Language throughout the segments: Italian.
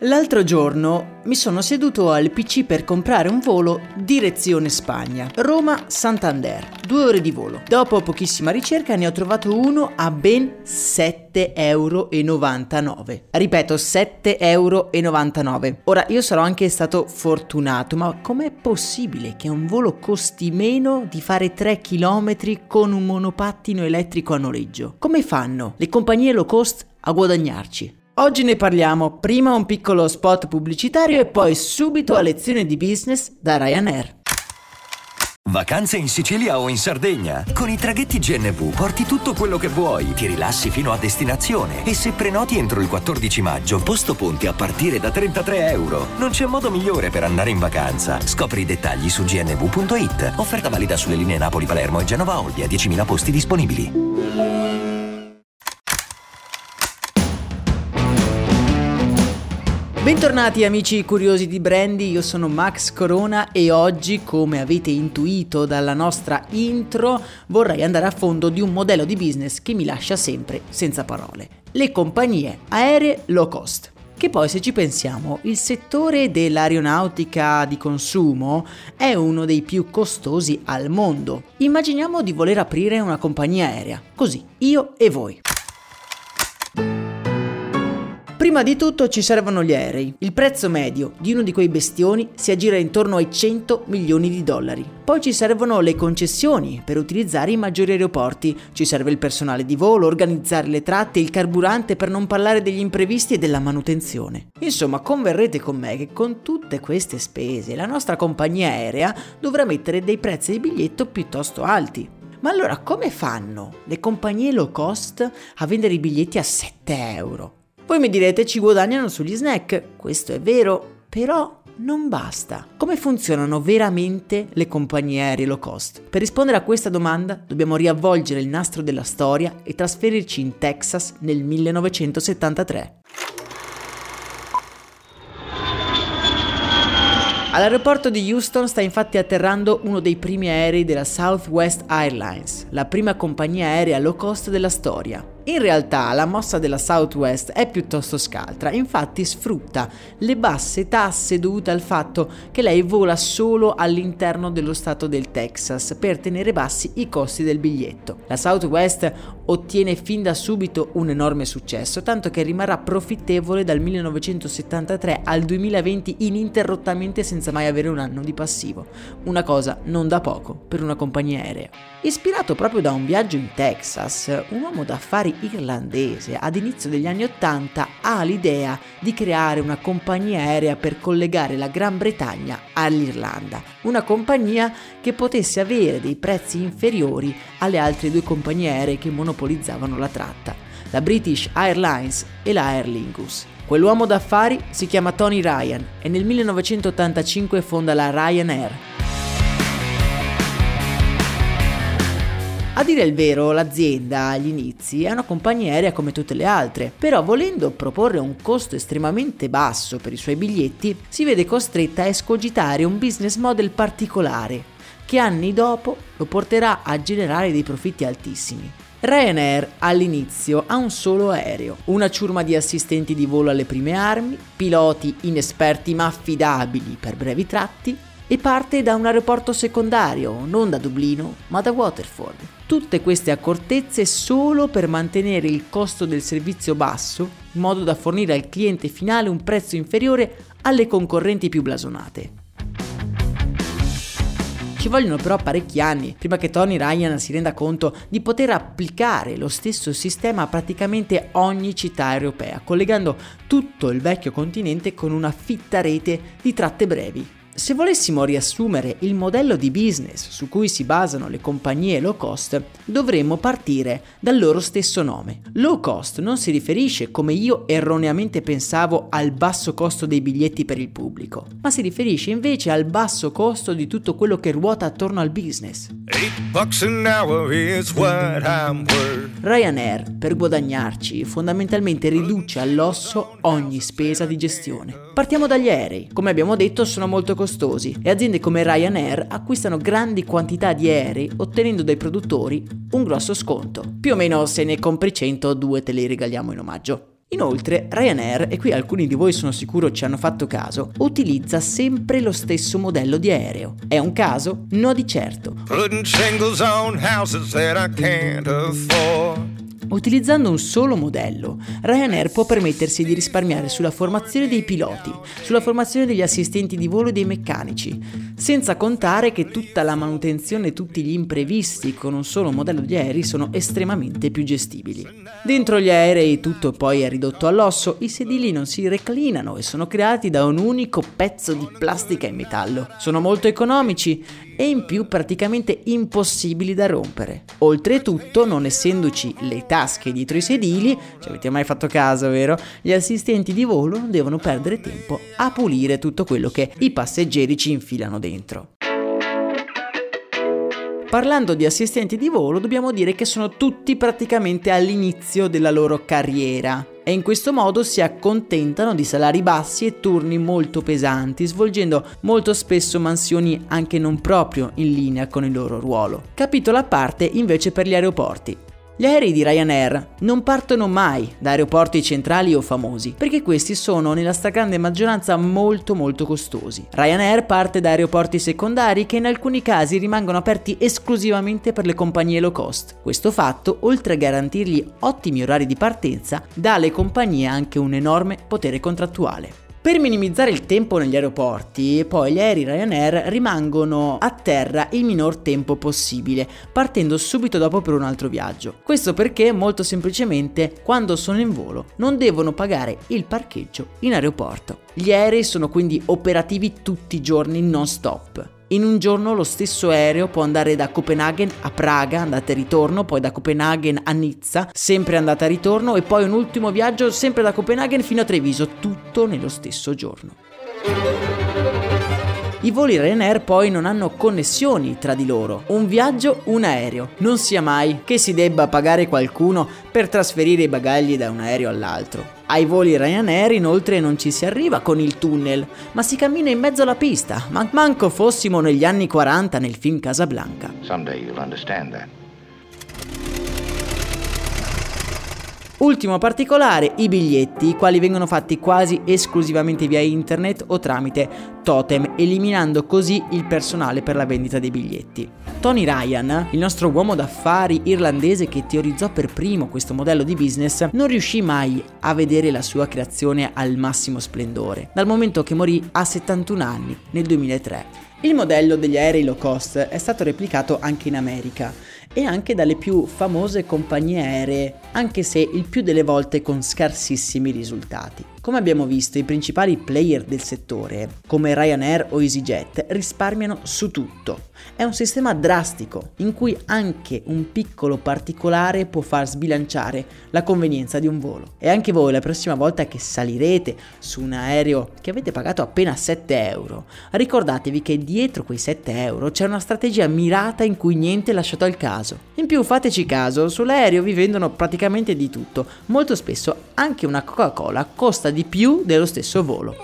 L'altro giorno mi sono seduto al PC per comprare un volo direzione Spagna, Roma-Santander, due ore di volo. Dopo pochissima ricerca ne ho trovato uno a ben 7,99 euro. Ripeto, 7,99 euro. Ora, io sarò anche stato fortunato, ma com'è possibile che un volo costi meno di fare 3 km con un monopattino elettrico a noleggio? Come fanno le compagnie low cost a guadagnarci? Oggi ne parliamo, prima un piccolo spot pubblicitario e poi subito a lezione di business da Ryanair. Vacanze in Sicilia o in Sardegna? Con i traghetti GNV porti tutto quello che vuoi, ti rilassi fino a destinazione e se prenoti entro il 14 maggio, posto ponti a partire da 33 euro. Non c'è modo migliore per andare in vacanza. Scopri i dettagli su gnv.it. Offerta valida sulle linee Napoli-Palermo e Genova-Olbia, 10.000 posti disponibili. Bentornati amici curiosi di Brandy, io sono Max Corona e oggi, come avete intuito dalla nostra intro, vorrei andare a fondo di un modello di business che mi lascia sempre senza parole. Le compagnie aeree low cost. Che poi se ci pensiamo, il settore dell'aeronautica di consumo è uno dei più costosi al mondo. Immaginiamo di voler aprire una compagnia aerea, così, io e voi. Prima di tutto ci servono gli aerei. Il prezzo medio di uno di quei bestioni si aggira intorno ai 100 milioni di dollari. Poi ci servono le concessioni per utilizzare i maggiori aeroporti, ci serve il personale di volo, organizzare le tratte, il carburante per non parlare degli imprevisti e della manutenzione. Insomma, converrete con me che con tutte queste spese la nostra compagnia aerea dovrà mettere dei prezzi di biglietto piuttosto alti. Ma allora come fanno le compagnie low cost a vendere i biglietti a 7 euro? Voi mi direte ci guadagnano sugli snack, questo è vero, però non basta. Come funzionano veramente le compagnie aeree low cost? Per rispondere a questa domanda dobbiamo riavvolgere il nastro della storia e trasferirci in Texas nel 1973. All'aeroporto di Houston sta infatti atterrando uno dei primi aerei della Southwest Airlines, la prima compagnia aerea low cost della storia. In realtà la mossa della Southwest è piuttosto scaltra, infatti sfrutta le basse tasse dovute al fatto che lei vola solo all'interno dello stato del Texas per tenere bassi i costi del biglietto. La Southwest ottiene fin da subito un enorme successo, tanto che rimarrà profittevole dal 1973 al 2020 ininterrottamente senza mai avere un anno di passivo, una cosa non da poco per una compagnia aerea. Ispirato proprio da un viaggio in Texas, un uomo d'affari irlandese ad inizio degli anni Ottanta ha l'idea di creare una compagnia aerea per collegare la Gran Bretagna all'Irlanda, una compagnia che potesse avere dei prezzi inferiori alle altre due compagnie aeree che monopolizzavano la tratta, la British Airlines e la Aer Lingus. Quell'uomo d'affari si chiama Tony Ryan e nel 1985 fonda la Ryanair A dire il vero, l'azienda agli inizi è una compagnia aerea come tutte le altre, però volendo proporre un costo estremamente basso per i suoi biglietti, si vede costretta a escogitare un business model particolare, che anni dopo lo porterà a generare dei profitti altissimi. Ryanair all'inizio ha un solo aereo, una ciurma di assistenti di volo alle prime armi, piloti inesperti ma affidabili per brevi tratti e parte da un aeroporto secondario, non da Dublino, ma da Waterford. Tutte queste accortezze solo per mantenere il costo del servizio basso, in modo da fornire al cliente finale un prezzo inferiore alle concorrenti più blasonate. Ci vogliono però parecchi anni prima che Tony Ryan si renda conto di poter applicare lo stesso sistema a praticamente ogni città europea, collegando tutto il vecchio continente con una fitta rete di tratte brevi. Se volessimo riassumere il modello di business su cui si basano le compagnie low cost, dovremmo partire dal loro stesso nome. Low cost non si riferisce, come io erroneamente pensavo, al basso costo dei biglietti per il pubblico, ma si riferisce invece al basso costo di tutto quello che ruota attorno al business. Ryanair, per guadagnarci, fondamentalmente riduce all'osso ogni spesa di gestione. Partiamo dagli aerei. Come abbiamo detto sono molto costosi e aziende come Ryanair acquistano grandi quantità di aerei ottenendo dai produttori un grosso sconto. Più o meno se ne compri 100, due te li regaliamo in omaggio. Inoltre, Ryanair, e qui alcuni di voi sono sicuro ci hanno fatto caso, utilizza sempre lo stesso modello di aereo. È un caso? No di certo. Utilizzando un solo modello, Ryanair può permettersi di risparmiare sulla formazione dei piloti, sulla formazione degli assistenti di volo e dei meccanici, senza contare che tutta la manutenzione e tutti gli imprevisti con un solo modello di aerei sono estremamente più gestibili. Dentro gli aerei tutto poi è ridotto all'osso, i sedili non si reclinano e sono creati da un unico pezzo di plastica in metallo. Sono molto economici e in più praticamente impossibili da rompere. Oltretutto, non essendoci le tasche dietro i sedili, ci avete mai fatto caso, vero? Gli assistenti di volo devono perdere tempo a pulire tutto quello che i passeggeri ci infilano dentro. Parlando di assistenti di volo, dobbiamo dire che sono tutti praticamente all'inizio della loro carriera e in questo modo si accontentano di salari bassi e turni molto pesanti, svolgendo molto spesso mansioni anche non proprio in linea con il loro ruolo. Capitolo a parte invece per gli aeroporti. Gli aerei di Ryanair non partono mai da aeroporti centrali o famosi, perché questi sono nella stragrande maggioranza molto molto costosi. Ryanair parte da aeroporti secondari che in alcuni casi rimangono aperti esclusivamente per le compagnie low cost. Questo fatto, oltre a garantirgli ottimi orari di partenza, dà alle compagnie anche un enorme potere contrattuale. Per minimizzare il tempo negli aeroporti, poi gli aerei Ryanair rimangono a terra il minor tempo possibile, partendo subito dopo per un altro viaggio. Questo perché molto semplicemente quando sono in volo non devono pagare il parcheggio in aeroporto. Gli aerei sono quindi operativi tutti i giorni non stop. In un giorno lo stesso aereo può andare da Copenaghen a Praga, andata e ritorno, poi da Copenaghen a Nizza, sempre andata e ritorno, e poi un ultimo viaggio sempre da Copenaghen fino a Treviso, tutto nello stesso giorno. I voli Ryanair poi non hanno connessioni tra di loro. Un viaggio, un aereo. Non sia mai che si debba pagare qualcuno per trasferire i bagagli da un aereo all'altro. Ai voli Ryanair inoltre non ci si arriva con il tunnel, ma si cammina in mezzo alla pista, man- manco fossimo negli anni 40 nel film Casablanca. Someday you'll understand that. Ultimo particolare, i biglietti, i quali vengono fatti quasi esclusivamente via internet o tramite totem, eliminando così il personale per la vendita dei biglietti. Tony Ryan, il nostro uomo d'affari irlandese che teorizzò per primo questo modello di business, non riuscì mai a vedere la sua creazione al massimo splendore, dal momento che morì a 71 anni nel 2003. Il modello degli aerei low cost è stato replicato anche in America e anche dalle più famose compagnie aeree, anche se il più delle volte con scarsissimi risultati. Come abbiamo visto, i principali player del settore, come Ryanair o EasyJet, risparmiano su tutto. È un sistema drastico, in cui anche un piccolo particolare può far sbilanciare la convenienza di un volo. E anche voi la prossima volta che salirete su un aereo che avete pagato appena 7 euro, ricordatevi che dietro quei 7 euro c'è una strategia mirata in cui niente è lasciato al caso. In più fateci caso, sull'aereo vi vendono praticamente di tutto. Molto spesso anche una Coca-Cola costa di più dello stesso volo.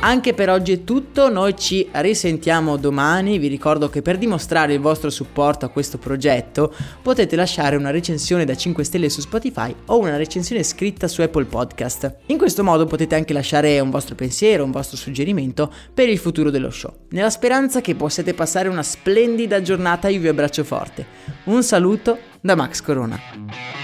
Anche per oggi è tutto, noi ci risentiamo domani, vi ricordo che per dimostrare il vostro supporto a questo progetto potete lasciare una recensione da 5 stelle su Spotify o una recensione scritta su Apple Podcast. In questo modo potete anche lasciare un vostro pensiero, un vostro suggerimento per il futuro dello show. Nella speranza che possiate passare una splendida giornata io vi abbraccio forte. Un saluto da Max Corona.